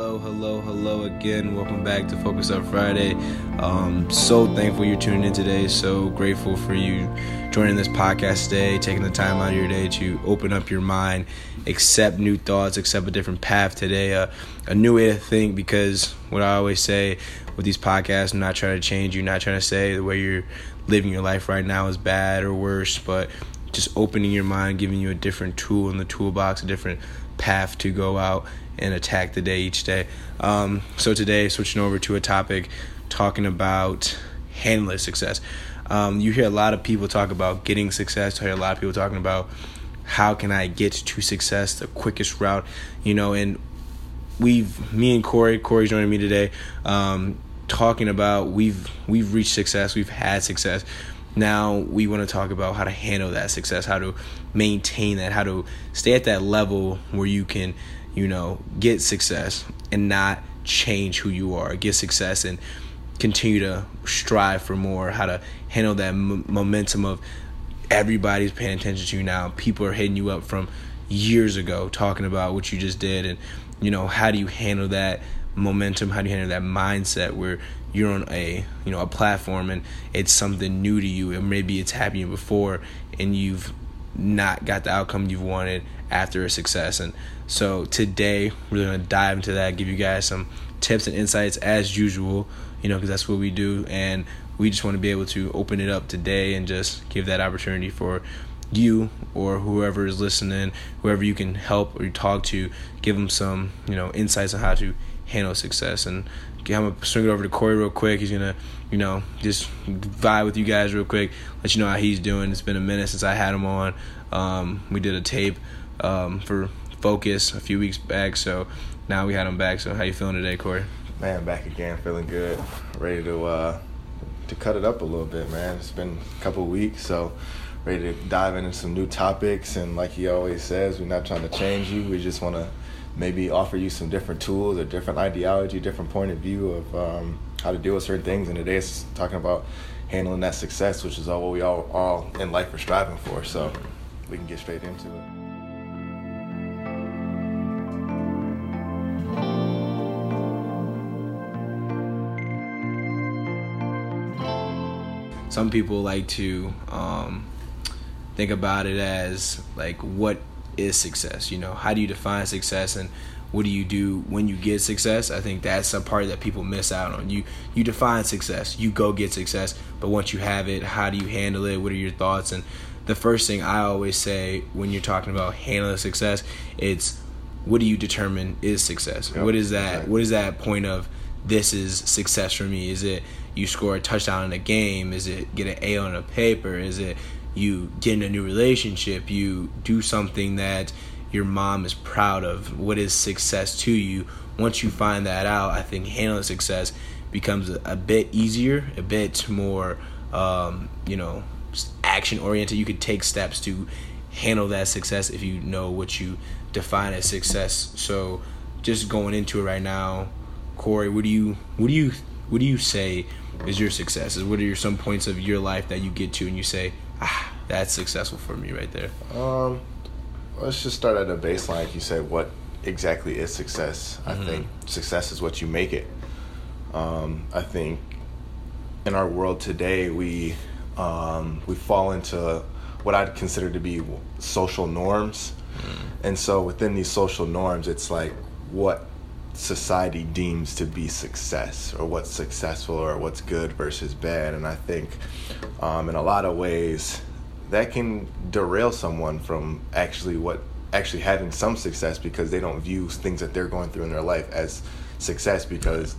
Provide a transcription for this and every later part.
Hello, hello, hello again. Welcome back to Focus Up Friday. Um, so thankful you're tuning in today. So grateful for you joining this podcast today, taking the time out of your day to open up your mind, accept new thoughts, accept a different path today, uh, a new way to think. Because what I always say with these podcasts, I'm not trying to change you, not trying to say the way you're living your life right now is bad or worse, but just opening your mind, giving you a different tool in the toolbox, a different path to go out and attack the day each day. Um, so today, switching over to a topic talking about handling success. Um, you hear a lot of people talk about getting success. You hear a lot of people talking about how can I get to success, the quickest route, you know. And we've, me and Corey, Corey's joining me today, um, talking about we've we've reached success, we've had success. Now we want to talk about how to handle that success, how to maintain that, how to stay at that level where you can you know, get success and not change who you are, get success and continue to strive for more, how to handle that m- momentum of everybody's paying attention to you now. People are hitting you up from years ago talking about what you just did and you know, how do you handle that momentum? How do you handle that mindset where you're on a, you know, a platform and it's something new to you and maybe it's happened before and you've not got the outcome you've wanted after a success. And so today we're going to dive into that, give you guys some tips and insights as usual, you know, because that's what we do. And we just want to be able to open it up today and just give that opportunity for you or whoever is listening, whoever you can help or talk to, give them some, you know, insights on how to handle success. And I'm gonna swing it over to Corey real quick. He's gonna, you know, just vibe with you guys real quick, let you know how he's doing. It's been a minute since I had him on. Um, we did a tape um, for Focus a few weeks back, so now we had him back. So how you feeling today, Corey? Man, back again, feeling good, ready to uh, to cut it up a little bit, man. It's been a couple weeks, so ready to dive into some new topics. And like he always says, we're not trying to change you. We just want to maybe offer you some different tools, a different ideology, different point of view of um, how to deal with certain things. And today it's talking about handling that success, which is all what we all all in life are striving for. So we can get straight into it. Some people like to um, think about it as like what is success? You know, how do you define success and what do you do when you get success? I think that's a part that people miss out on. You you define success, you go get success, but once you have it, how do you handle it? What are your thoughts? And the first thing I always say when you're talking about handling success, it's what do you determine is success? Yep, what is that? Exactly. What is that point of this is success for me? Is it you score a touchdown in a game? Is it get an A on a paper? Is it you get in a new relationship? You do something that your mom is proud of? What is success to you? Once you find that out, I think handling success becomes a, bit easier, a bit more, um, you know, action oriented. You could take steps to handle that success if you know what you define as success. So, just going into it right now, Corey, what do you what do you what do you say is your success? Is What are your some points of your life that you get to and you say, ah, that's successful for me right there? Um, let's just start at a baseline. You said, what exactly is success? Mm-hmm. I think success is what you make it. Um, I think in our world today, we um, we fall into what I'd consider to be social norms, mm. and so within these social norms, it's like what society deems to be success or what's successful or what's good versus bad. And i think um, in a lot of ways that can derail someone from actually what actually having some success because they don't view things that they're going through in their life as success because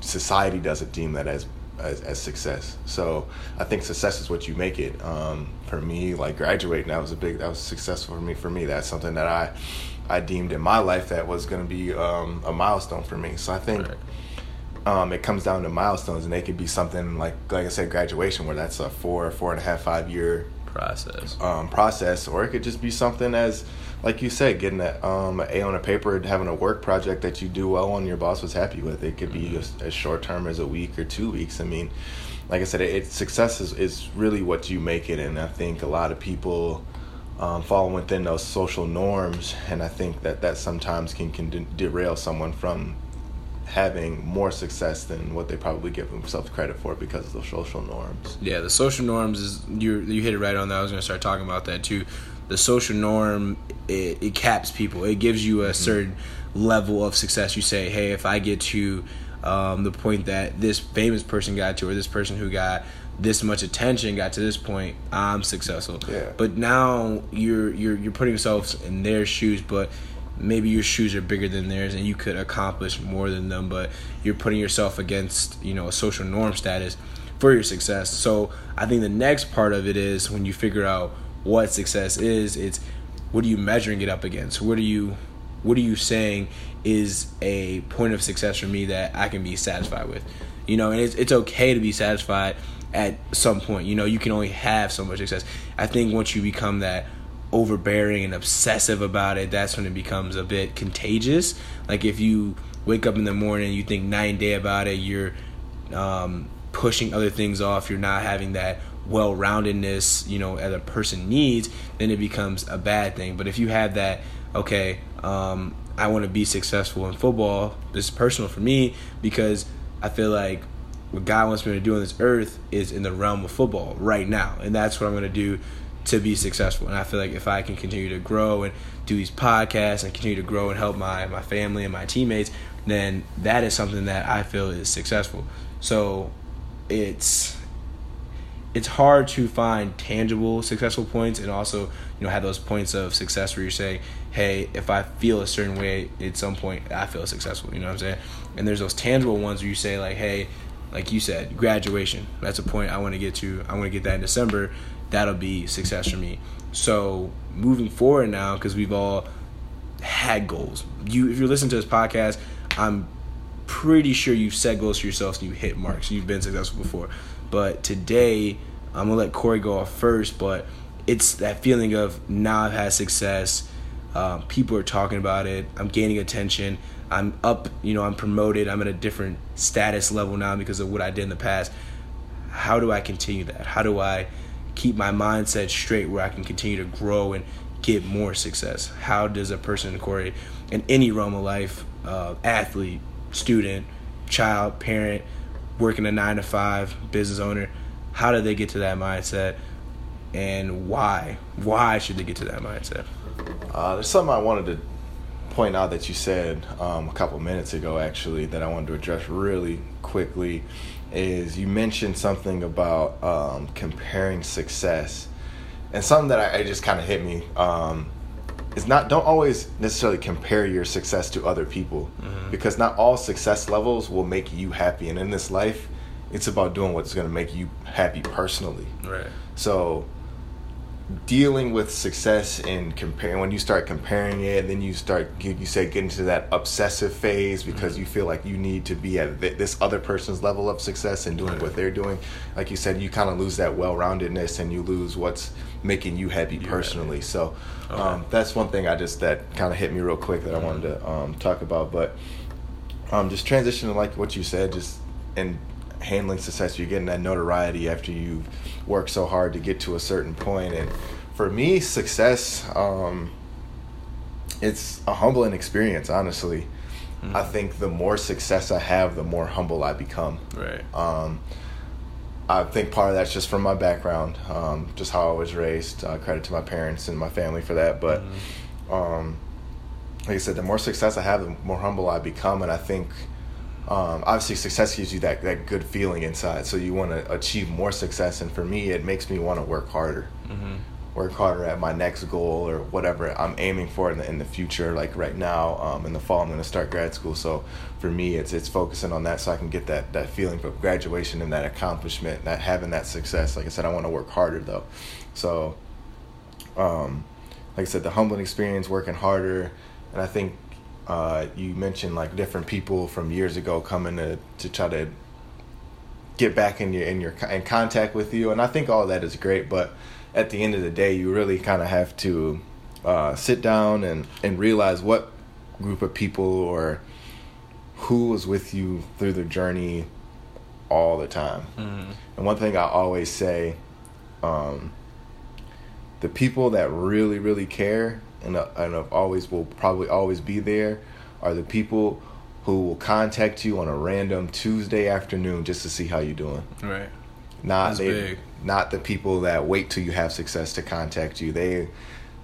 society doesn't deem that as as, as success. So I think success is what you make it. Um, for me, like graduating, that was a big, that was successful for me. For me, that's something that I I deemed in my life that was going to be um, a milestone for me. So I think right. um, it comes down to milestones, and they could be something like, like I said, graduation, where that's a four, four and a half, five year process. Um, process, or it could just be something as, like you said, getting a, um, an A on a paper, having a work project that you do well and your boss was happy with. It could be mm-hmm. as, short term as a week or two weeks. I mean, like I said, it, it success is, is really what you make it, and I think a lot of people um, falling within those social norms, and I think that that sometimes can can de- derail someone from having more success than what they probably give themselves credit for because of the social norms. Yeah, the social norms is you you hit it right on that. I was going to start talking about that too. The social norm it, it caps people. It gives you a mm-hmm. certain level of success. You say, hey, if I get to um, the point that this famous person got to, or this person who got this much attention got to this point, I'm successful. Yeah. But now you're you're you're putting yourself in their shoes, but maybe your shoes are bigger than theirs and you could accomplish more than them, but you're putting yourself against, you know, a social norm status for your success. So I think the next part of it is when you figure out what success is, it's what are you measuring it up against? What are you what are you saying is a point of success for me that I can be satisfied with? You know, and it's it's okay to be satisfied at some point. You know, you can only have so much success. I think once you become that overbearing and obsessive about it, that's when it becomes a bit contagious. Like if you wake up in the morning, you think night and day about it, you're um, pushing other things off, you're not having that well roundedness, you know, as a person needs, then it becomes a bad thing. But if you have that, okay, um, I want to be successful in football, this is personal for me because I feel like what God wants me to do on this earth is in the realm of football right now. And that's what I'm going to do to be successful. And I feel like if I can continue to grow and do these podcasts and continue to grow and help my, my family and my teammates, then that is something that I feel is successful. So it's it's hard to find tangible successful points and also you know have those points of success where you're saying hey if i feel a certain way at some point i feel successful you know what i'm saying and there's those tangible ones where you say like hey like you said, graduation. That's a point I want to get to. I want to get that in December. That'll be success for me. So moving forward now, because we've all had goals. You, if you're listening to this podcast, I'm pretty sure you've set goals for yourself and you hit marks. You've been successful before. But today, I'm gonna let Corey go off first. But it's that feeling of now I've had success. Um, people are talking about it. I'm gaining attention. I'm up, you know, I'm promoted. I'm at a different status level now because of what I did in the past. How do I continue that? How do I keep my mindset straight where I can continue to grow and get more success? How does a person, Corey, in any realm of life, uh, athlete, student, child, parent, working a nine to five, business owner, how do they get to that mindset? And why? Why should they get to that mindset? Uh, there's something I wanted to point out that you said um, a couple minutes ago, actually, that I wanted to address really quickly is you mentioned something about um, comparing success, and something that I, I just kind of hit me um, is not don't always necessarily compare your success to other people mm-hmm. because not all success levels will make you happy, and in this life, it's about doing what's going to make you happy personally. Right. So dealing with success and comparing when you start comparing it then you start you, you say getting to that obsessive phase because mm-hmm. you feel like you need to be at this other person's level of success and doing what they're doing like you said you kind of lose that well-roundedness and you lose what's making you happy personally happy. so okay. um, that's one thing i just that kind of hit me real quick that mm-hmm. i wanted to um, talk about but um, just transitioning like what you said just and handling success you're getting that notoriety after you've worked so hard to get to a certain point. and for me success um, it's a humbling experience honestly mm-hmm. i think the more success i have the more humble i become right um, i think part of that's just from my background um, just how i was raised uh, credit to my parents and my family for that but mm-hmm. um, like i said the more success i have the more humble i become and i think um, obviously success gives you that, that good feeling inside so you want to achieve more success and for me it makes me want to work harder. Mm-hmm. work harder at my next goal or whatever i'm aiming for in the, in the future like right now um, in the fall i'm going to start grad school so for me it's it's focusing on that so i can get that, that feeling of graduation and that accomplishment that having that success. Like i said i want to work harder though. So um, like i said the humbling experience working harder and i think uh, you mentioned like different people from years ago coming to, to try to get back in your in your in contact with you, and I think all that is great. But at the end of the day, you really kind of have to uh, sit down and and realize what group of people or who was with you through the journey all the time. Mm-hmm. And one thing I always say um, the people that really really care and uh, and always will probably always be there are the people who will contact you on a random Tuesday afternoon just to see how you're doing. Right. Not That's they, big. not the people that wait till you have success to contact you. They,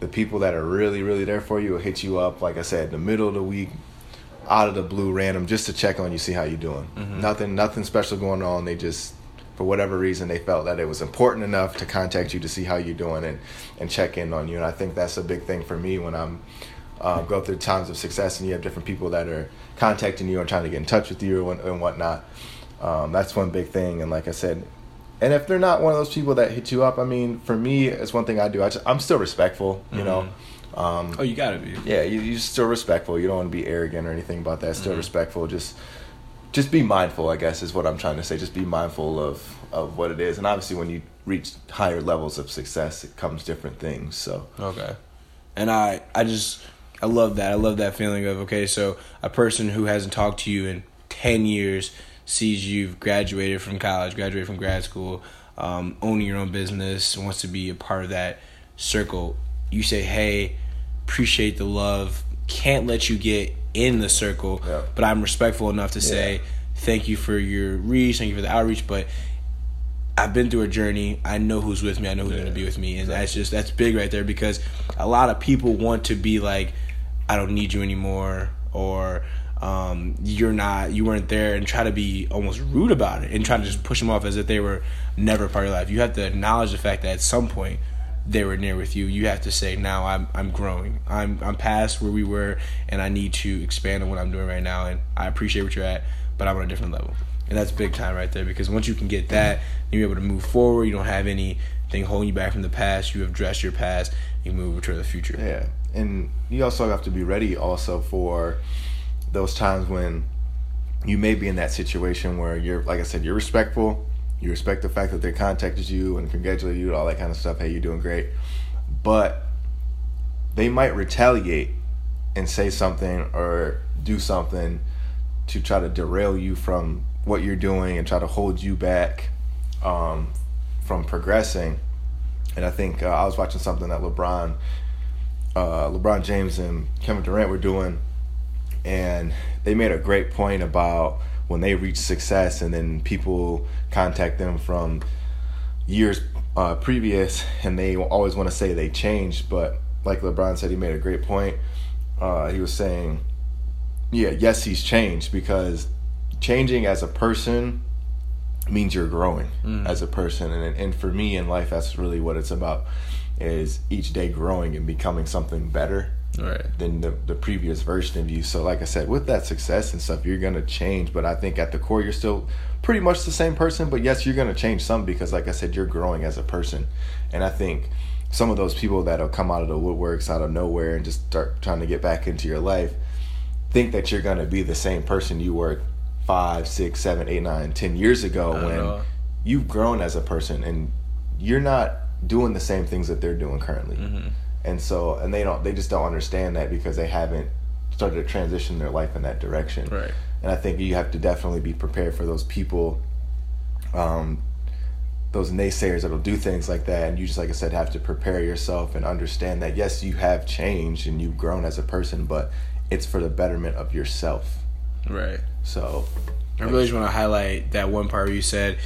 the people that are really really there for you will hit you up. Like I said, in the middle of the week, out of the blue, random, just to check on you, see how you're doing. Mm-hmm. Nothing, nothing special going on. They just, for whatever reason, they felt that it was important enough to contact you to see how you're doing and and check in on you. And I think that's a big thing for me when I'm uh, go through times of success and you have different people that are contacting you and trying to get in touch with you and, and whatnot. Um, that's one big thing. And like I said, and if they're not one of those people that hit you up, I mean, for me, it's one thing I do. I I'm still respectful, you know. Um, Oh, you gotta be. yeah, you, you're still respectful. You don't want to be arrogant or anything about that. Still Mhm. respectful. Just, just be mindful. I guess is what I'm trying to say. Just be mindful of of what it is. And obviously, when you reach higher levels of success, it comes different things. So Okay. And I, I just, I love that. I love that feeling of okay, so a person who hasn't talked to you in ten years sees you've graduated from college, graduated from grad school, um, owning your own business, wants to be a part of that circle. You say, hey, appreciate the love. Can't let you get in the circle, Yeah. but I'm respectful enough to say thank you for your reach, thank you for the outreach, but I've been through a journey. I know who's with me. I know who's Yeah, going to be with me, and that's just that's big right there because a lot of people want to be like, I don't need you anymore, or um, you're not, you weren't there, and try to be almost rude about it and try to just push them off as if they were never part of your life. You have to acknowledge the fact that at some point they were near with you. You have to say, now I'm I'm growing. I'm I'm past where we were, and I need to expand on what I'm doing right now. And I appreciate what you're at, but I'm on a different level. And that's big time right there because once you can get that, you're able to move forward. You don't have anything holding you back from the past. You have addressed your past. You move toward the future. yeah, and you also have to be ready also for those times when you may be in that situation where you're, like I said, you're respectful. You respect the fact that they contacted you and congratulated you, all that kind of stuff. Hey, you're doing great, but they might retaliate and say something or do something to try to derail you from what you're doing and try to hold you back um, from progressing. And I think uh, I was watching something that LeBron, uh, LeBron James and Kevin Durant were doing, and they made a great point about when they reach success and then people contact them from years uh, previous and they always want to say they changed but like lebron said he made a great point uh, he was saying yeah yes he's changed because changing as a person means you're growing as a person. And, and for me in life that's really what it's about is each day growing and becoming something better Right. than the, the previous version of you. So, like I said, with that success and stuff, you're gonna change. But I think at the core, you're still pretty much the same person. But yes, you're gonna change some because, like I said, you're growing as a person. And I think some of those people that'll come out of the woodworks out of nowhere and just start trying to get back into your life think that you're gonna be the same person you were five, six, seven, eight, nine, ten years ago when you've grown as a person and you're not doing the same things that they're doing currently Mm-hmm. And so and they don't they just don't understand that because they haven't started to transition their life in that direction Right. and i think you have to definitely be prepared for those people um those naysayers that'll do things like that and you just like i said have to prepare yourself and understand that yes you have changed and you've grown as a person but it's for the betterment of yourself Right. so I really just want to highlight that one part where you said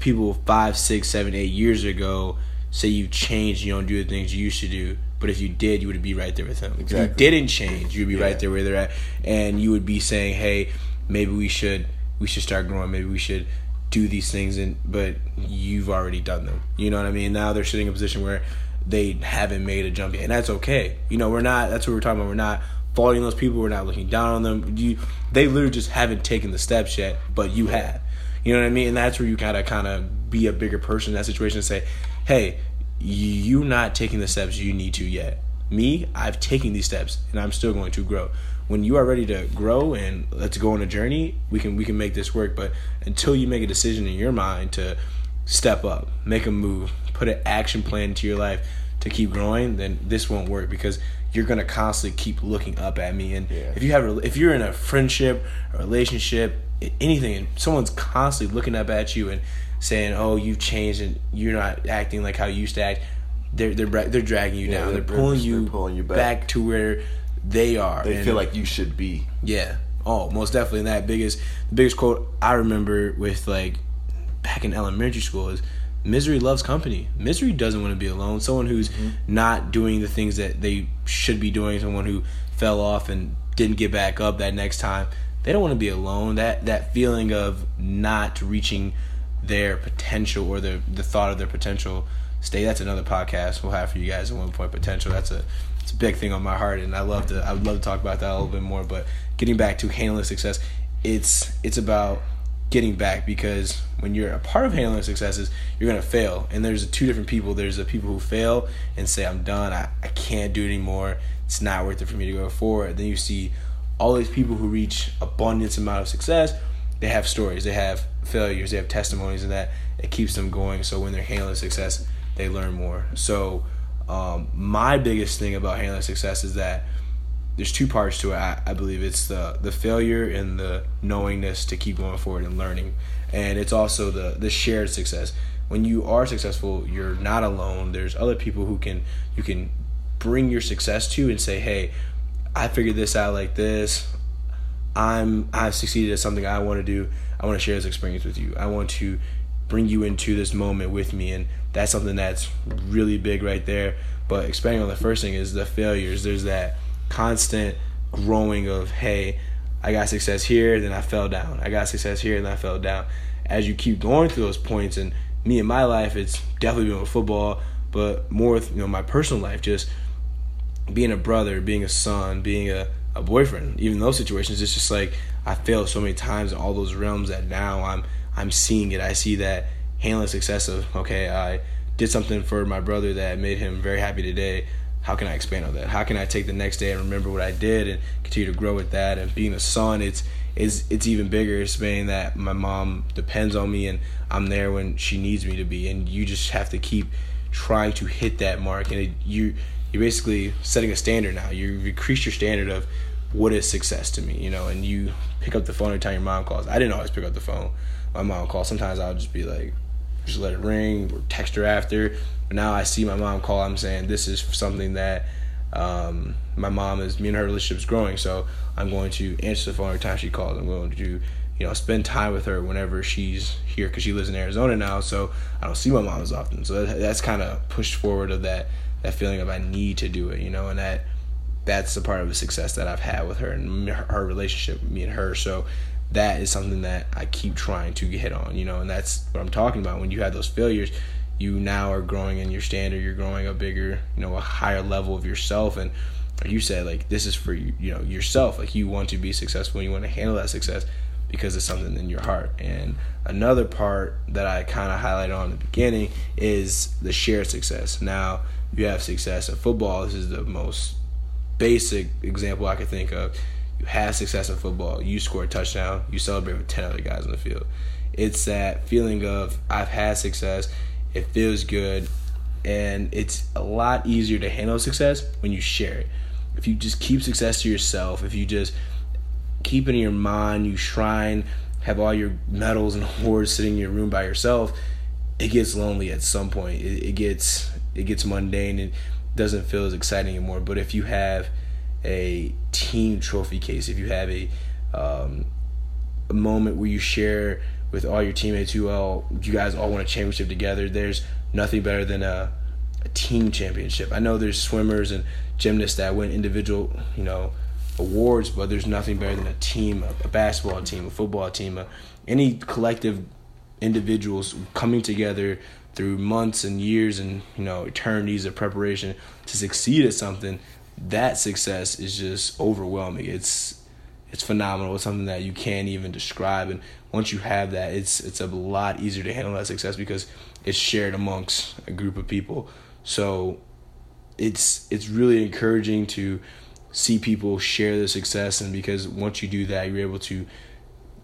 people five, six, seven, eight years ago say you've changed, you don't do the things you used to do. But if you did, you would be right there with them. If you didn't change, you'd be Yeah. right there where they're at, and you would be saying, "Hey, maybe we should we should start growing. Maybe we should do these things." And but you've already done them. You know what I mean? Now they're sitting in a position where they haven't made a jump yet, and that's okay. You know, we're not. That's what we're talking about. We're not faulting those people. We're not looking down on them. You, they literally just haven't taken the steps yet, but you have. You know what I mean? And that's where you gotta kind of be a bigger person in that situation and say, "Hey, you not taking the steps you need to yet. Me, I've taken these steps, and I'm still going to grow." When you are ready to grow and let's go on a journey, we can we can make this work. But until you make a decision in your mind to step up, make a move, put an action plan into your life to keep growing, then this won't work because you're gonna constantly keep looking up at me. And Yeah. if you have if you're in a friendship, a relationship, anything, and someone's constantly looking up at you and saying, "Oh, you've changed and you're not acting like how you used to act," they're they're they're dragging you Yeah, down. They're, they're- pulling they're you pulling you back. back. to where they are. They And- feel like you should be. yeah. Oh, most definitely. And that biggest the biggest quote I remember with like back in elementary school is misery loves company. Misery doesn't want to be alone. Someone who's mm-hmm. not doing the things that they should be doing, someone who fell off and didn't get back up that next time, they don't want to be alone. That that feeling of not reaching their potential or the the thought of their potential stay that's another podcast we'll have for you guys at one point. Potential that's a it's a big thing on my heart and i love to i would love to talk about that a little bit more but getting back to handling success it's it's about getting back because when you're a part of handling successes you're to fail and there's two different people. There's the people who fail and say i'm done. I, I can't do it anymore. It's not worth it for me to go forward. Then you see all these people who reach abundance amount of success they have stories they have failures they have testimonies and that it keeps them going so when they're handling success they learn more so um, my biggest thing about handling success is that there's two parts to it. I, I believe it's the the failure and the knowingness to keep going forward and learning, and it's also the the shared success. When you are successful, you're not alone. There's other people who can you can bring your success to and say, "Hey, I figured this out like this. I'm I've succeeded at something I want to do. I want to share this experience with you. I want to bring you into this moment with me and that's something that's really big right there. But expanding on the first thing is the failures. There's that constant growing of hey, I got success here, then I fell down. I got success here, then I fell down. As you keep going through those points, and me in my life, it's definitely been with football, but more with you know my personal life, just being a brother, being a son, being a, a boyfriend, even those situations, it's just like I failed so many times in all those realms that now I'm I'm seeing it. I see that handling success of okay, I did something for my brother that made him very happy today. How can I expand on that? How can I take the next day and remember what I did and continue to grow with that? And being a son, it's it's it's even bigger. It's saying that my mom depends on me and I'm there when she needs me to be. And you just have to keep trying to hit that mark. And it, you you're basically setting a standard now. You increase your standard of what is success to me, you know. And you pick up the phone every time your mom calls. I didn't always pick up the phone. My mom calls. Sometimes I'll just be like, just let it ring or text her after. But now I see my mom call. I'm saying this is something that um, my mom is. Me and her relationship is growing, so I'm going to answer the phone every time she calls. I'm going to, you know, spend time with her whenever she's here because she lives in Arizona now. So I don't see my mom as often. So that, that's kind of pushed forward of that that feeling of I need to do it, you know, and that that's the part of the success that I've had with her and her relationship, with me and her. So that is something that I keep trying to hit on, you know, and that's what I'm talking about. When you have those failures, you now are growing in your standard, you're growing a bigger, you know, a higher level of yourself. And like you said, like this is for you, you know, yourself. Like you want to be successful, you want to handle that success because it's something in your heart. And another part that I kind of highlight on the beginning is the shared success. Now, you have success in football. This is the most basic example I could think of. You have success in football. You score a touchdown. You celebrate with 10 other guys on the field. It's that feeling of I've had success. It feels good. And it's a lot easier to handle success when you share it. If you just keep success to yourself, if you just keep it in your mind, you shrine, have all your medals and awards sitting in your room by yourself, it gets lonely at some point. It, it gets it gets mundane and doesn't feel as exciting anymore. But if you have a team trophy case, if you have a um, a moment where you share with all your teammates who all you guys all won a championship together, there's nothing better than a, a team championship. I know there's swimmers and gymnasts that win individual, you know, awards, but there's nothing better than a team, a, basketball team, a football team, a, any collective individuals coming together through months and years and you know eternities of preparation to succeed at something that success is just overwhelming. It's it's phenomenal. It's something that you can't even describe. And once you have that it's it's a lot easier to handle that success because it's shared amongst a group of people. So it's it's really encouraging to see people share their success. And because once you do that you're able to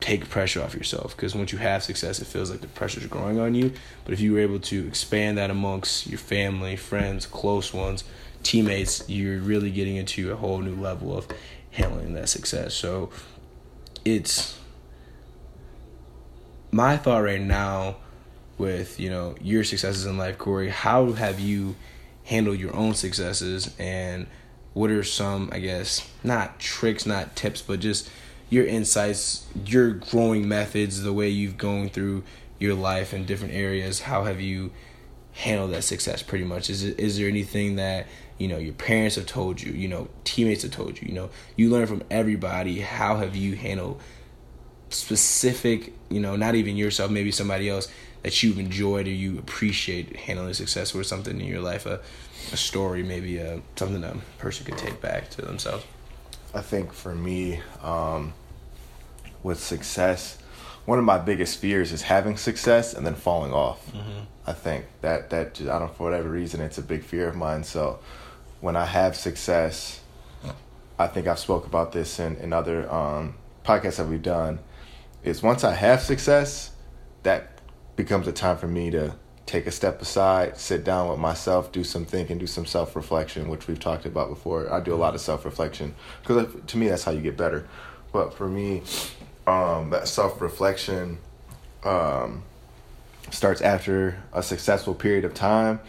take pressure off yourself because once you have success it feels like the pressure's growing on you. But if you were able to expand that amongst your family friends close ones teammates you're really getting into a whole new level of handling that success. So it's my thought right now with you know your successes in life corey how have you handled your own successes? And what are some i guess not tricks not tips but just your insights your growing methods the way you've gone through your life in different areas how have you handled that success pretty much? Is it, is there anything that you know your parents have told you you know teammates have told you you know you learn from everybody how have you handled specific you know not even yourself maybe somebody else that you've enjoyed or you appreciate handling success or something in your life a, a story maybe a, uh, something a person could take back to themselves? I think for me um, with success one of my biggest fears is having success and then falling off mm-hmm. i think that that i don't for whatever reason it's a big fear of mine so when i have success i think i've spoke about this in, in other um, podcasts that we've done is once i have success that becomes a time for me to take a step aside, sit down with myself, do some thinking, do some self reflection, which we've talked about before. I do a lot of self reflection because to me that's how you get better. But for me, um, that self reflection um, starts after a successful period of time.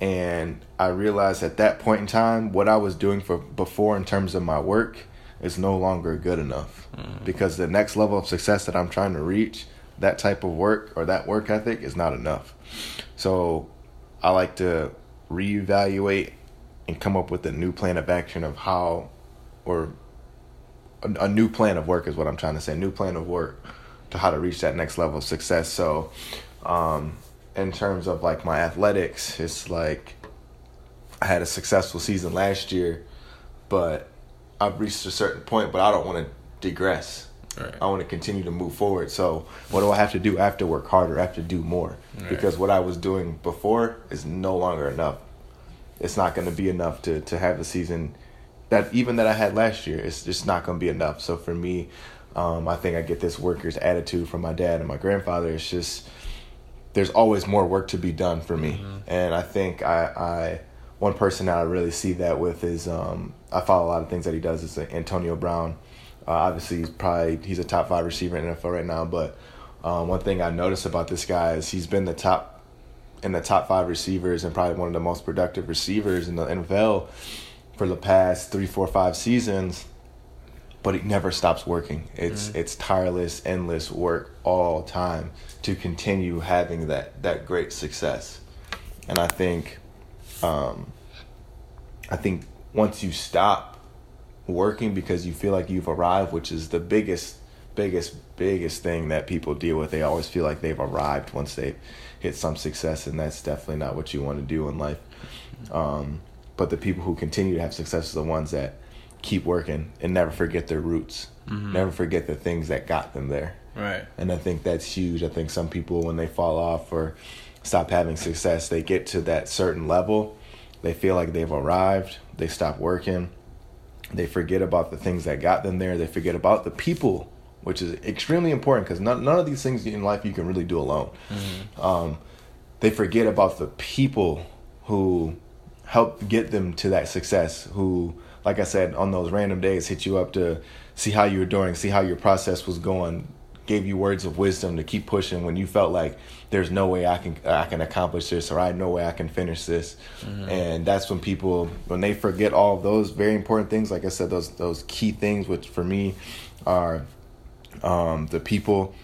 And I realized at that point in time, what I was doing for before in terms of my work is no longer good enough mm-hmm. because the next level of success that I'm trying to reach that type of work or that work ethic is not enough. So I like to reevaluate and come up with a new plan of action of how or a, a, new plan of work is what I'm trying to say. A new plan of work to how to reach that next level of success. So um, in terms of like my athletics, it's like I had a successful season last year, but I've reached a certain point, but I don't want to digress. Right. I want to continue to move forward. So what do I have to do? I have to work harder. I have to do more right. because what I was doing before is no longer enough. It's not going to be enough to to have the season that even that I had last year. It's just not going to be enough. So for me, um, I think I get this worker's attitude from my dad and my grandfather. It's just there's always more work to be done for me, mm-hmm. and I think I, I one person that I really see that with is um, I follow a lot of things that he does is Antonio Brown. Uh, obviously, he's probably he's a top five receiver in NFL right now. But um, one thing I noticed about this guy is he's been the top in the top five receivers and probably one of the most productive receivers in the NFL for the past three, four, five seasons. But it never stops working. It's mm-hmm. it's tireless, endless work all time to continue having that that great success. And I think, um, I think once you stop working because you feel like you've arrived, which is the biggest, biggest, biggest thing that people deal with. They always feel like they've arrived once they hit some success, and that's definitely not what you want to do in life. Um, but the people who continue to have success are the ones that keep working and never forget their roots, mm-hmm. never forget the things that got them there. Right. And I think that's huge. I think some people, when they fall off or stop having success, they get to that certain level, they feel like they've arrived, they stop working, they forget about the things that got them there. They forget about the people, which is extremely important because none, none of these things in life you can really do alone. Mm-hmm. Um, they forget about the people who helped get them to that success, who, like I said, on those random days hit you up to see how you were doing, see how your process was going, gave you words of wisdom to keep pushing when you felt like there's no way I can I can accomplish this or I know way I can finish this. Mm-hmm. And that's when people when they forget all those very important things, like I said, those those key things which for me are um, the people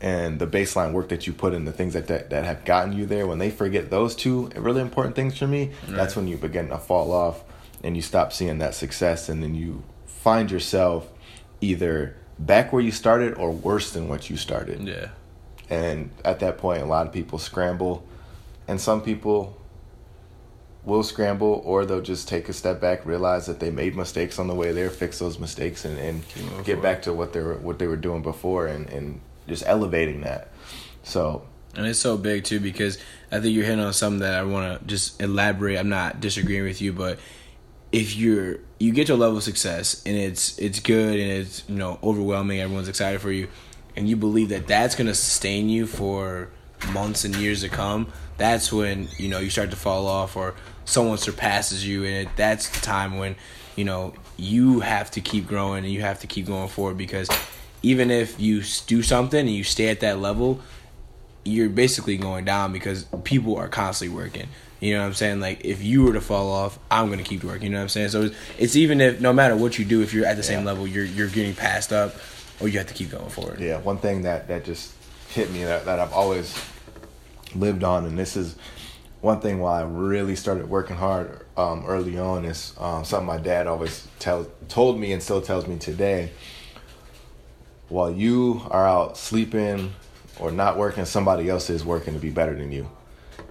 and the baseline work that you put in the things that, that that have gotten you there when they forget those two really important things for me right. that's when you begin to fall off and you stop seeing that success and then you find yourself either back where you started or worse than what you started. Yeah. And at that point, a lot of people scramble, and some people will scramble or they'll just take a step back, realize that they made mistakes on the way there, fix those mistakes, and, and get back to what they were what they were doing before, and and just elevating that. So. And it's so big too because I think you're hitting on something that I want to just elaborate. I'm not disagreeing with you, but if you're you get to a level of success and it's it's good and it's you know overwhelming everyone's excited for you and you believe that that's going to sustain you for months and years to come that's when you know you start to fall off or someone surpasses you and it, that's the time when you know you have to keep growing and you have to keep going forward because even if you do something and you stay at that level you're basically going down because people are constantly working You know what I'm saying? Like if you were to fall off, I'm gonna keep working. You know what I'm saying? So it's, it's even if no matter what you do, if you're at the same level, you're you're getting passed up, or you have to keep going forward. Yeah, one thing that that just hit me that, that I've always lived on, and this is one thing why I really started working hard um, early on is um, something my dad always tell told me and still tells me today. While you are out sleeping or not working, somebody else is working to be better than you,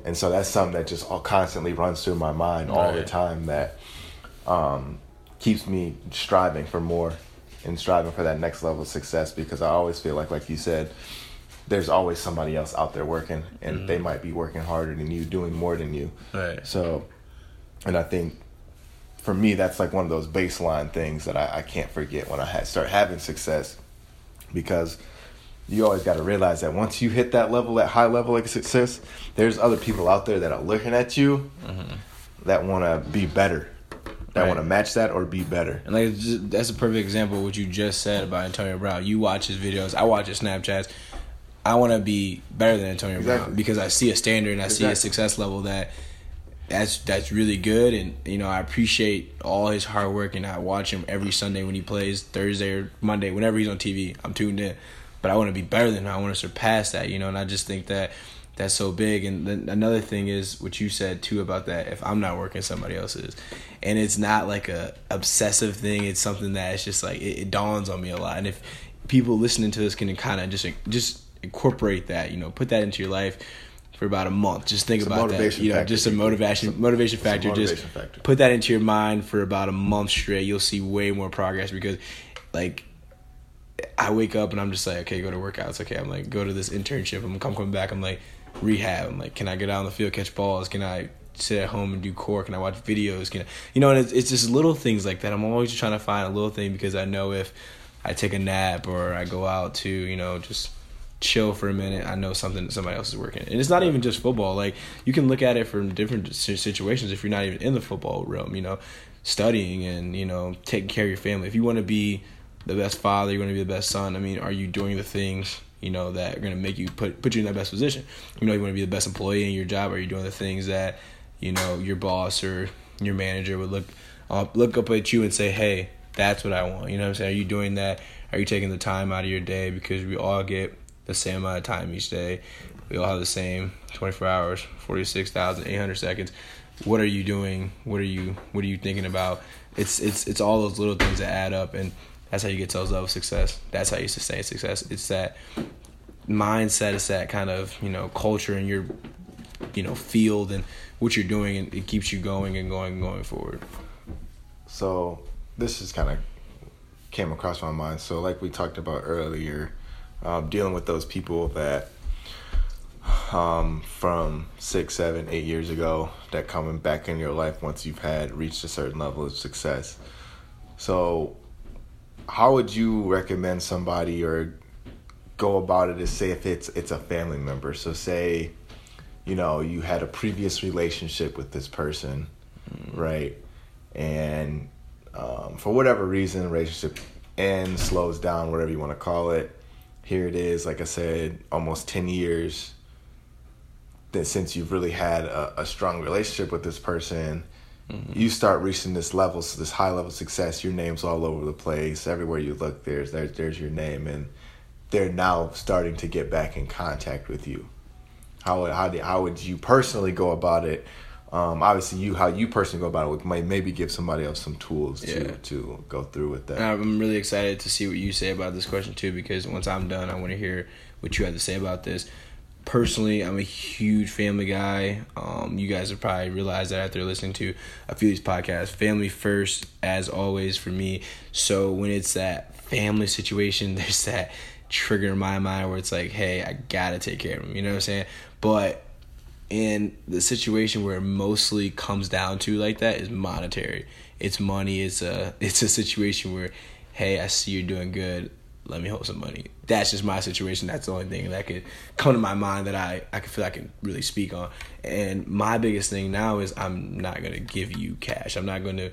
and so that's something that just all constantly runs through my mind all the time. That um, keeps me striving for more and striving for that next level of success because I always feel like, like you said, there's always somebody else out there working and they might be working harder than you, doing more than you. Right. So, and I think for me, that's like one of those baseline things that I, I can't forget when I ha- start having success because you always got to realize that once you hit that level, that high level of success, there's other people out there that are looking at you mm-hmm. that want to be better, that Right. want to match that or be better. And like just, that's a perfect example of what you just said about Antonio Brown. You watch his videos, I watch his Snapchats. I want to be better than Antonio Brown because I see a standard and I see a success level that that's that's really good. And you know I appreciate all his hard work and I watch him every Sunday when he plays Thursday or Monday whenever he's on TV I'm tuned in. But I want to be better than him. I want to surpass that you know and I just think that that's so big. And then another thing is what you said too about that if I'm not working somebody else is. And it's not like a obsessive thing. It's something that it's just like it, it dawns on me a lot. And if people listening to this can kind of just just incorporate that you know put that into your life for about a month just think It's about that you know factor, just a motivation a- motivation factor just factor. put that into your mind for about a month straight you'll see way more progress because like I wake up and I'm just like, okay, go to workouts. Okay, I'm like, go to this internship. I'm come coming back. I'm like, rehab. I'm like, can I get out on the field, catch balls? Can I sit at home and do core? Can I watch videos? Can I, you know? And it's, it's just little things like that. I'm always trying to find a little thing because I know if I take a nap or I go out to, you know, just chill for a minute, I know something somebody else is working. And it's not even just football. Like you can look at it from different situations if you're not even in the football realm. You know, studying and you know taking care of your family. If you want to be the best father, you want to be the best son. I mean, are you doing the things you know that are going to make you put put you in that best position? You know, you want to be the best employee in your job. Are you doing the things that you know your boss or your manager would look uh, look up at you and say, "Hey, that's what I want." You know what I'm saying? Are you doing that? Are you taking the time out of your day because we all get the same amount of time each day. We all have the same 24 hours, 46,800 seconds. What are you doing? What are you what are you thinking about? It's it's it's all those little things that add up and that's how you get to those levels of success. That's how you sustain success. It's that mindset, it's that kind of, you know, culture in your you know, field and what you're doing and it keeps you going and going and going forward. So this just kind of came across my mind. So like we talked about earlier, um, dealing with those people that um, from six, seven, eight years ago that coming back in your life once you've had reached a certain level of success. So how would you recommend somebody or go about it is say if it's it's a family member. So say, you know, you had a previous relationship with this person, right? And um, for whatever reason, the relationship ends, slows down, whatever you want to call it. Here it is, like I said, almost ten years that since you've really had a, a strong relationship with this person, mm-hmm. you start reaching this level, so this high level success. Your name's all over the place. Everywhere you look, there's there's there's your name, and they're now starting to get back in contact with you. How would how, do, how would you personally go about it? Um, obviously, you how you personally go about it might maybe give somebody else some tools to Yeah. to go through with that. And I'm really excited to see what you say about this question too, because once I'm done, I want to hear what you have to say about this. Personally, I'm a huge family guy. Um, you guys have probably realized that after listening to a few of these podcasts. Family first, as always, for me. So when it's that family situation, there's that trigger in my mind where it's like, hey, I gotta take care of them. You know what I'm saying? But in the situation where it mostly comes down to like that is monetary. It's money. It's a it's a situation where, hey, I see you're doing good. Let me hold some money. That's just my situation. That's the only thing that could come to my mind that I I can feel I can really speak on. And my biggest thing now is I'm not gonna give you cash. I'm not gonna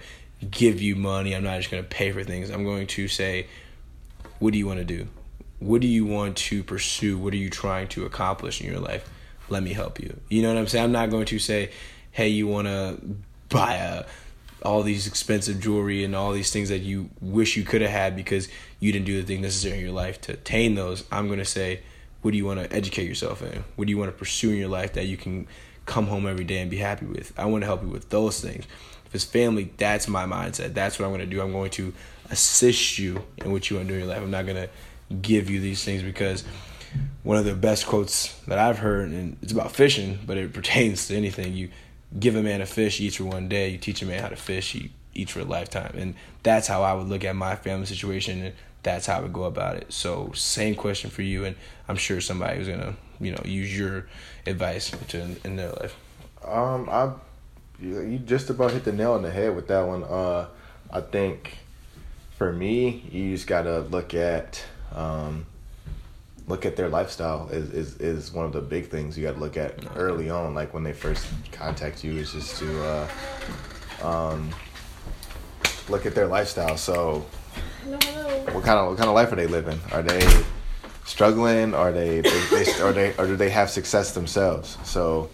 give you money. I'm not just gonna pay for things. I'm going to say, what do you want to do? What do you want to pursue? What are you trying to accomplish in your life? Let me help you. You know what I'm saying? I'm not going to say, hey, you want to buy a all these expensive jewelry and all these things that you wish you could have had because you didn't do the thing necessary in your life to attain those. I'm gonna say, what do you want to educate yourself in? What do you want to pursue in your life that you can come home every day and be happy with? I want to help you with those things. If it's family, that's my mindset. That's what I'm gonna do. I'm going to assist you in what you want to do in your life. I'm not gonna give you these things because one of the best quotes that I've heard, and it's about fishing, but it pertains to anything. You give a man a fish, he eats for one day. You teach a man how to fish, he eats for a lifetime. And that's how I would look at my family situation, and that's how I would go about it. So, same question for you, and I'm sure somebody who's gonna, you know, use your advice to in their life. Um, I, you just about hit the nail on the head with that one. Uh, I think for me, you just gotta look at, um, look at their lifestyle is, is, is one of the big things you got to look at early on like when they first contact you is just to uh, um, look at their lifestyle. So what kind of what kind of life are they living? Are they struggling? Are they, they, they are they or do they have success themselves? So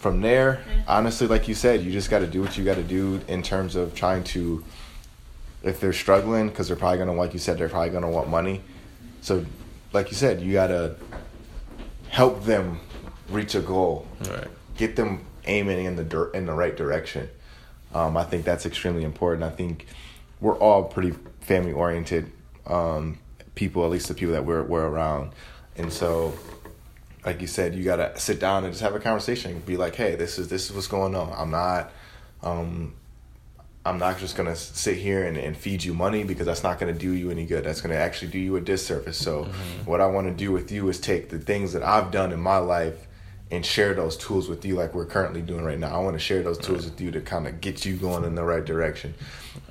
from there honestly like you said you just got to do what you got to do in terms of trying to if they're struggling because they're probably gonna like you said they're probably gonna want money. So like you said, you gotta help them reach a goal. Right. Get them aiming in the dir- in the right direction. Um, I think that's extremely important. I think we're all pretty family oriented um, people, at least the people that we're we're around, and so. Like you said, you gotta sit down and just have a conversation. Be like, "Hey, this is this is what's going on. I'm not, um, I'm not just gonna sit here and, and feed you money because that's not gonna do you any good. That's gonna actually do you a disservice. So mm-hmm. what I want to do with you is take the things that I've done in my life and share those tools with you like we're currently doing right now. I want to share those tools with you to kind of get you going in the right direction.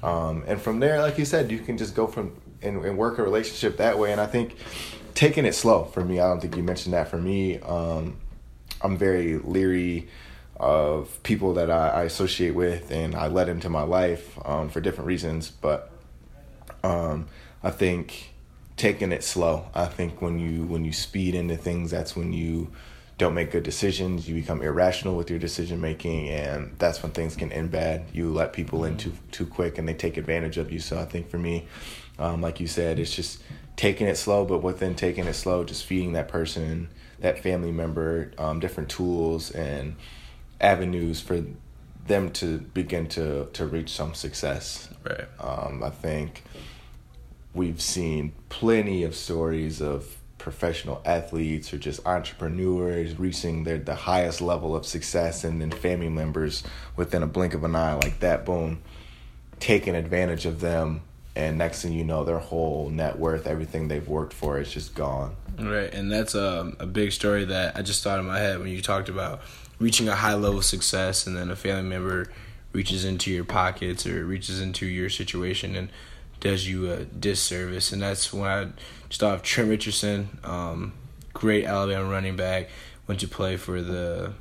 Um, and from there, like you said, you can just go from and, and, work a relationship that way. And I think taking it slow for me, I don't think you mentioned that for me. Um, I'm very leery of people that I, I, associate with and I let into my life um, for different reasons. But um, I think taking it slow. I think when you when you speed into things, that's when you don't make good decisions. You become irrational with your decision making, and that's when things can end bad. You let people in too too quick, and they take advantage of you. So I think for me, um, like you said, it's just taking it slow, but within taking it slow, just feeding that person, that family member, um, different tools and avenues for them to begin to to reach some success. Right. Um, I think we've seen plenty of stories of professional athletes or just entrepreneurs reaching their the highest level of success and then family members within a blink of an eye like that boom taking advantage of them and next thing you know their whole net worth everything they've worked for is just gone right and that's a, a big story that i just thought in my head when you talked about reaching a high level of success and then a family member reaches into your pockets or reaches into your situation and does you a disservice. And that's when I just thought of Trent Richardson, um, great Alabama running back, went to play for the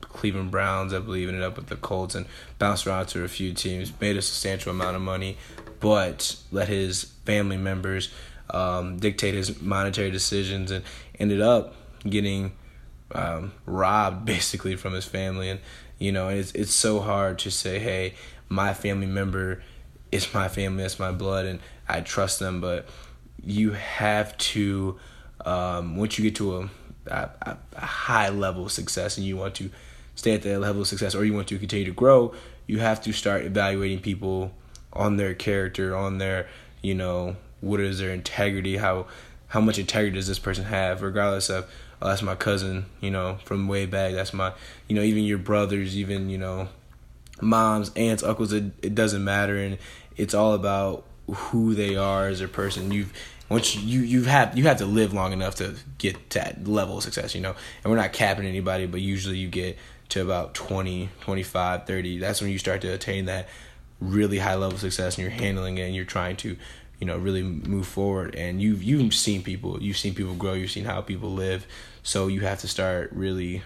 Cleveland Browns, I believe, ended up with the Colts and bounced around to a few teams, made a substantial amount of money, but let his family members um, dictate his monetary decisions and ended up getting – um, robbed basically from his family, and you know it's it's so hard to say, hey, my family member is my family, it's my blood, and I trust them, but you have to um, once you get to a, a, a high level of success and you want to stay at that level of success or you want to continue to grow, you have to start evaluating people on their character, on their, you know, what is their integrity, how how much integrity does this person have, regardless of oh, that's my cousin, you know, from way back. That's my, you know, even your brothers, even you know, moms, aunts, uncles. It it doesn't matter, and it's all about who they are as a person. You've once you you have you have to live long enough to get to that level of success, you know. And we're not capping anybody, but usually you get to about 20, 25, 30. That's when you start to attain that really high level of success and you're handling it and you're trying to you know really move forward and you've you've seen people you've seen people grow you've seen how people live so you have to start really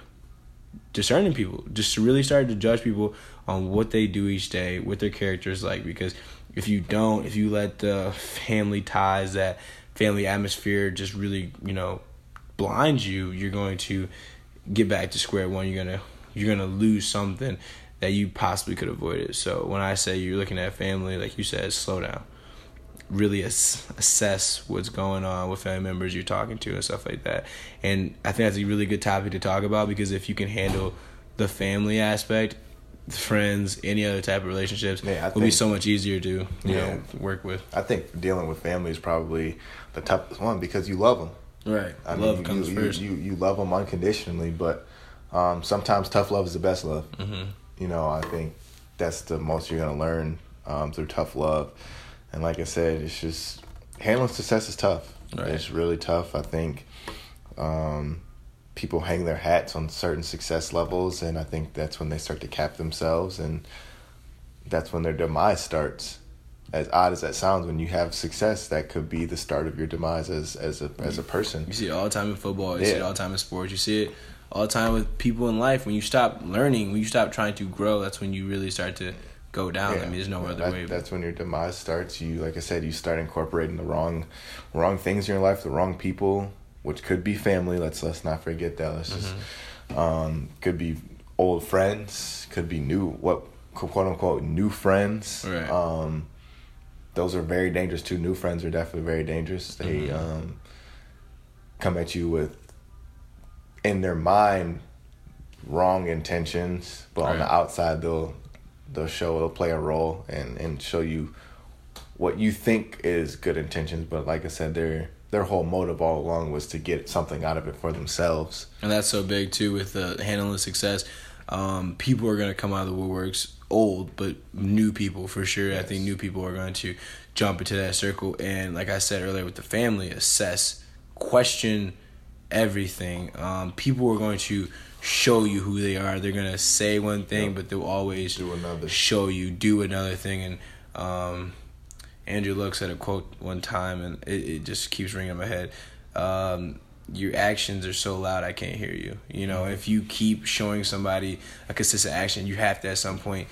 discerning people, just to really start to judge people on what they do each day, what their character is like. Because if you don't, if you let the family ties, that family atmosphere just really, you know, blind you, you're going to get back to square one. You're gonna you're gonna lose something that you possibly could avoid it. So when I say you're looking at family, like you said, slow down. Really ass- assess what's going on with family members you're talking to and stuff like that. And I think that's a really good topic to talk about because if you can handle the family aspect, friends, any other type of relationships, Yeah, I will be so much easier to you Yeah. know work with. I think dealing with family is probably the toughest one because you love them. Right, I love mean, comes you, first. You, you you love them unconditionally, but um, sometimes tough love is the best love. mm-hmm. You know, I think that's the most you're gonna learn um, through tough love. And like I said, it's just handling success is tough. Right. It's really tough. I think um, people hang their hats on certain success levels, and I think that's when they start to cap themselves, and that's when their demise starts. As odd as that sounds, when you have success, that could be the start of your demise as as a as a person. You see it all the time in football. You see it all the time in sports. You see it all the time with people in life. When you stop learning, when you stop trying to grow, that's when you really start to go down. I mean, there's no other that- way. That's when your demise starts. You, like I said, you start incorporating the wrong, wrong things in your life, the wrong people, which could be family. Let's let's not forget that. Let's just, Mm-hmm. um, could be old friends, could be new what quote unquote new friends. Right. Um, those are very dangerous too. New friends are definitely very dangerous. They Mhm. um, come at you with, in their mind, wrong intentions, but on the outside they'll they'll show they'll play a role and and show you what you think is good intentions. But like I said, their their whole motive all along was to get something out of it for themselves. and that's so big too with the handling success. Um, people are gonna come out of the woodworks old, but new people for sure. I think new people are going to jump into that circle. And like I said earlier, with the family, assess, question everything. Um, people are going to show you who they are. They're gonna say one thing, Yep. but they'll always Do another. show you do another thing. And um, Andrew Luck said a quote one time, and it, it just keeps ringing in my head. Um, your actions are so loud, I can't hear you. You know, if you keep showing somebody a consistent action, you have to at some point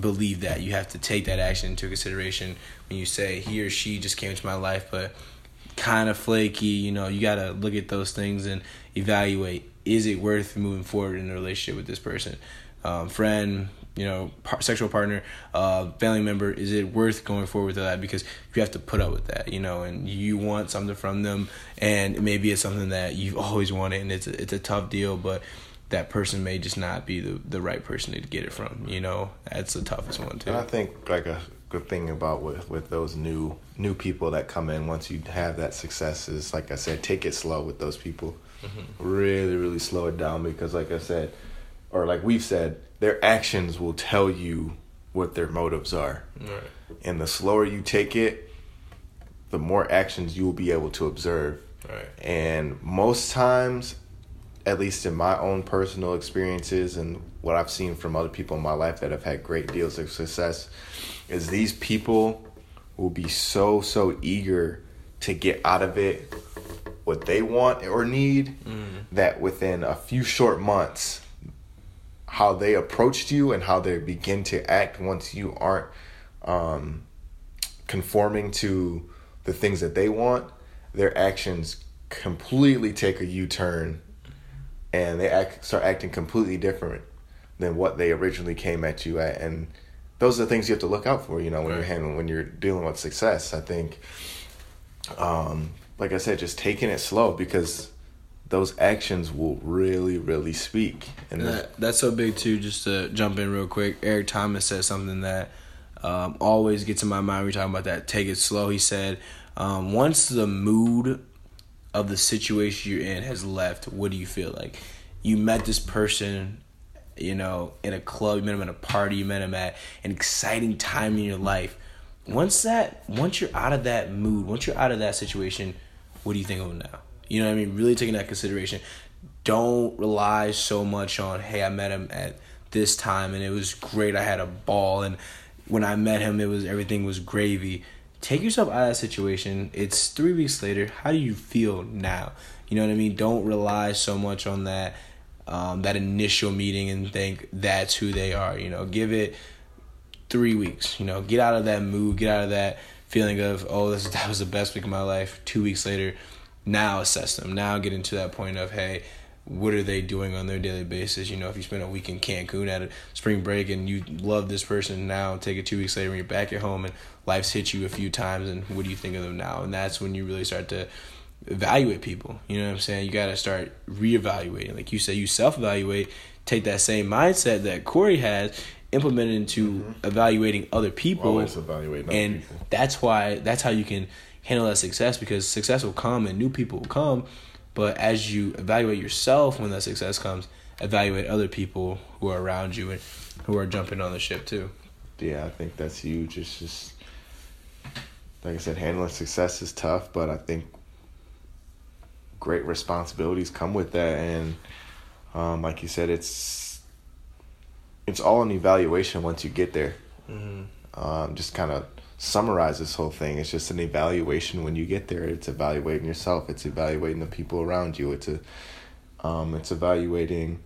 believe that. You have to take that action into consideration when you say he or she just came into my life, but kind of flaky. You know, you got to look at those things and evaluate is it worth moving forward in a relationship with this person? Um, friend, you know, par- sexual partner, uh, family member, is it worth going forward with that? Because you have to put up with that, you know, and you want something from them, and maybe it's something that you've always wanted, and it's a, it's a tough deal, but that person may just not be the, the right person to get it from, you know, that's the toughest one too. And I think like a good thing about with with those new new people that come in once you have that success is like I said, take it slow with those people. Really, really slow it down because like I said, or like we've said, their actions will tell you what their motives are. Right. And the slower you take it, the more actions you will be able to observe. Right. And most times, at least in my own personal experiences and what I've seen from other people in my life that have had great deals of success, is these people will be so, so eager to get out of it what they want or need that within a few short months, how they approached you and how they begin to act once you aren't um, conforming to the things that they want, their actions completely take a U turn and they act, start acting completely different than what they originally came at you at. And those are the things you have to look out for, you know, when you're handling, when you're dealing with success. I think, um, like I said, just taking it slow because those actions will really, really speak. And That, that's so big too. Just to jump in real quick, Eric Thomas said something that um, always gets in my mind. when We're talking about that. Take it slow. He said, um, once the mood of the situation you're in has left, what do you feel like? You met this person, you know, in a club. You met him at a party. You met him at an exciting time in your life. Once that, once you're out of that mood, once you're out of that situation, what do you think of him now? You know what I mean? Really taking that consideration. Don't rely so much on, hey, I met him at this time and it was great. I had a ball and when I met him it was everything was gravy. Take yourself out of that situation. It's three weeks later. How do you feel now? You know what I mean? Don't rely so much on that um, that initial meeting and think that's who they are. You know, give it three weeks. You know, get out of that mood, get out of that feeling of oh, this that was the best week of my life. Two weeks later, now assess them. Now get into that point of hey, what are they doing on their daily basis? You know, if you spend a week in Cancun at a spring break and you love this person now, take it two weeks later when you're back at home and life's hit you a few times, and what do you think of them now? And that's when you really start to evaluate people. You know what I'm saying? You got to start reevaluating. Like you say, you self evaluate, take that same mindset that Corey has, implement it into mm-hmm. evaluating other people. Always evaluating and people. that's why, that's how you can handle that success because success will come and new people will come. But as you evaluate yourself when that success comes, evaluate other people who are around you and who are jumping on the ship too. Yeah, I think that's huge. It's just like I said, handling success is tough, but I think great responsibilities come with that, and um, like you said, it's it's all an evaluation once you get there. Mm-hmm. Um, just kind of summarize this whole thing. It's just an evaluation when you get there. It's evaluating yourself. It's evaluating the people around you. It's a, um, it's evaluating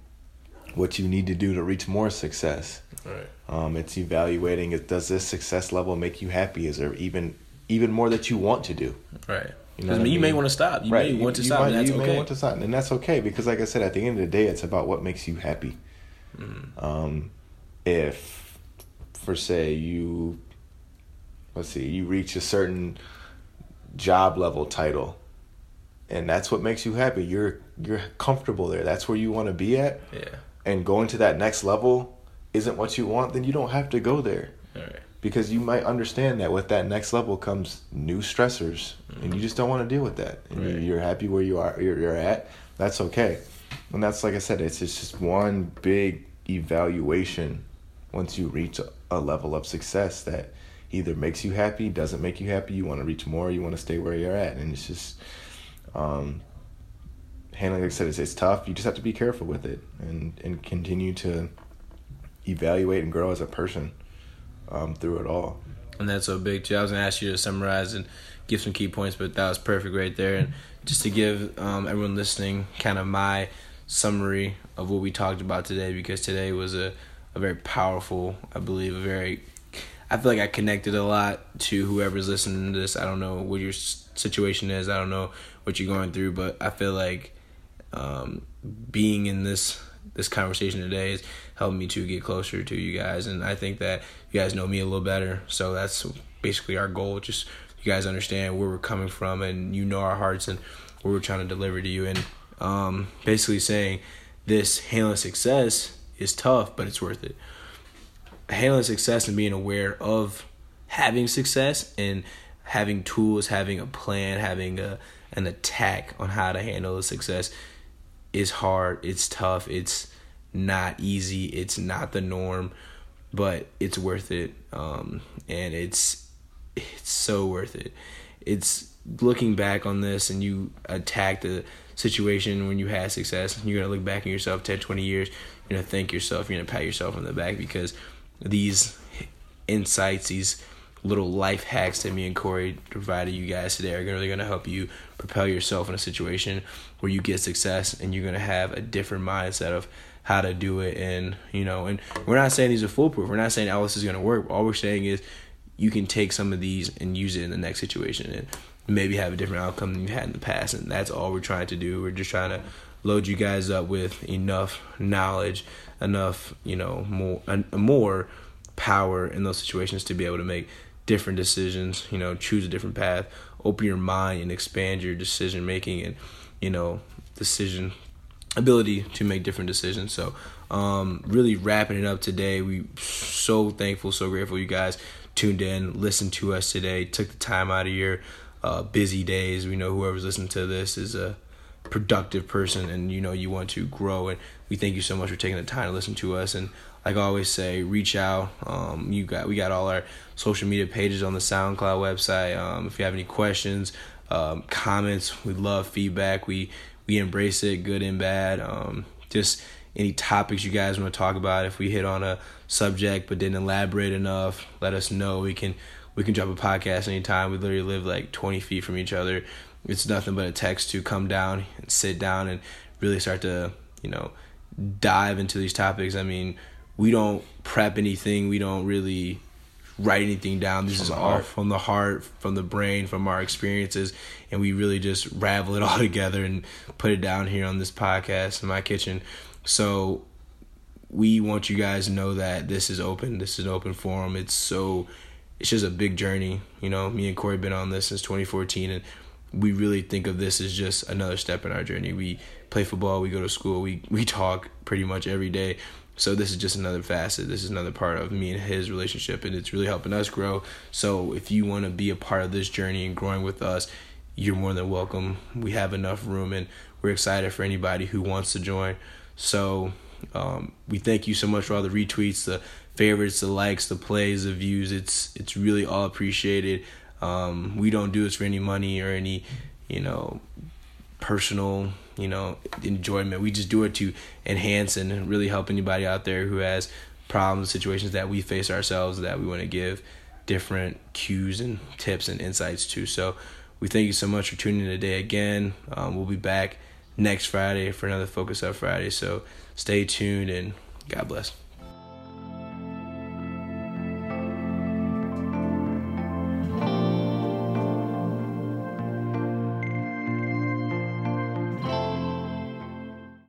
what you need to do to reach more success. Right. Um, it's evaluating. It Does this success level make you happy? Is there even even more that you want to do? Right. You know I mean, you may want to stop. You right. may want to you stop. Might, and that's you okay. may want to stop, and that's okay because, like I said, at the end of the day, it's about what makes you happy. Mm. Um, if, for say, you, let's see, you reach a certain job level title, and that's what makes you happy. You're you're comfortable there. That's where you want to be at. Yeah. And going to that next level isn't what you want, then you don't have to go there. All right because you might understand that with that next level comes new stressors mm-hmm. and you just don't want to deal with that and right. you're happy where you are you're, you're at that's okay and that's like i said it's, it's just one big evaluation once you reach a, level of success that either makes you happy doesn't make you happy you want to reach more you want to stay where you're at and it's just um, handling like i said it's, it's tough you just have to be careful with it and and continue to evaluate and grow as a person um, through it all. And that's so big too. I was gonna ask you to summarize and give some key points, but that was perfect right there. And just to give um, everyone listening kind of my summary of what we talked about today, because today was a, a very powerful, I believe, a very I feel like I connected a lot to whoever's listening to this. I don't know what your situation is. I don't know what you're going through, but I feel like um, being in this this conversation today has helped me to get closer to you guys, and I think that you guys know me a little better. So that's basically our goal. Just you guys understand where we're coming from, and you know our hearts and what we're trying to deliver to you. And um, basically saying this handling success is tough, but it's worth it. Handling success and being aware of having success and having tools, having a plan, having a an attack on how to handle the success is hard. It's tough. It's not easy. It's not the norm but it's worth it. Um, and it's it's so worth it. It's looking back on this and you attack the situation when you had success. You're gonna look back in yourself 10, 20 years. You're gonna thank yourself. You're gonna pat yourself on the back because these insights, these little life hacks that me and Corey provided you guys today are really gonna help you propel yourself in a situation where you get success and you're gonna have a different mindset of how to do it and you know and we're not saying these are foolproof we're not saying all this is going to work all we're saying is you can take some of these and use it in the next situation and maybe have a different outcome than you had in the past and that's all we're trying to do we're just trying to load you guys up with enough knowledge enough you know more more power in those situations to be able to make different decisions you know choose a different path open your mind and expand your decision making and you know decision ability to make different decisions. So, um, really wrapping it up today. We so thankful, so grateful you guys tuned in, listened to us today, took the time out of your uh, busy days. We know whoever's listening to this is a productive person, and you know you want to grow. And we thank you so much for taking the time to listen to us. And like I always say, reach out. Um, you got we got all our social media pages on the SoundCloud website. Um, if you have any questions, um, comments, we love feedback. We we embrace it, good and bad. Um, just any topics you guys want to talk about. If we hit on a subject but didn't elaborate enough, let us know. We can we can drop a podcast anytime. We literally live like 20 feet from each other. It's nothing but a text to come down and sit down and really start to you know dive into these topics. I mean, we don't prep anything. We don't really write anything down. This from is all from the heart, from the brain, from our experiences, and we really just ravel it all together and put it down here on this podcast in my kitchen. So we want you guys to know that this is open. This is an open forum. It's so it's just a big journey. You know, me and Corey been on this since 2014, and we really think of this as just another step in our journey. We play football, we go to school, we we talk pretty much every day. So this is just another facet. This is another part of me and his relationship, and it's really helping us grow. So if you want to be a part of this journey and growing with us, you're more than welcome. We have enough room, and we're excited for anybody who wants to join. So um, we thank you so much for all the retweets, the favorites, the likes, the plays, the views. It's it's really all appreciated. Um, we don't do this for any money or any, you know, personal, you know, enjoyment. We just do it to enhance and really help anybody out there who has problems, situations that we face ourselves that we want to give different cues and tips and insights to. So we thank you so much for tuning in today again. Um, we'll be back next Friday for another Focus Up Friday. So stay tuned and God bless.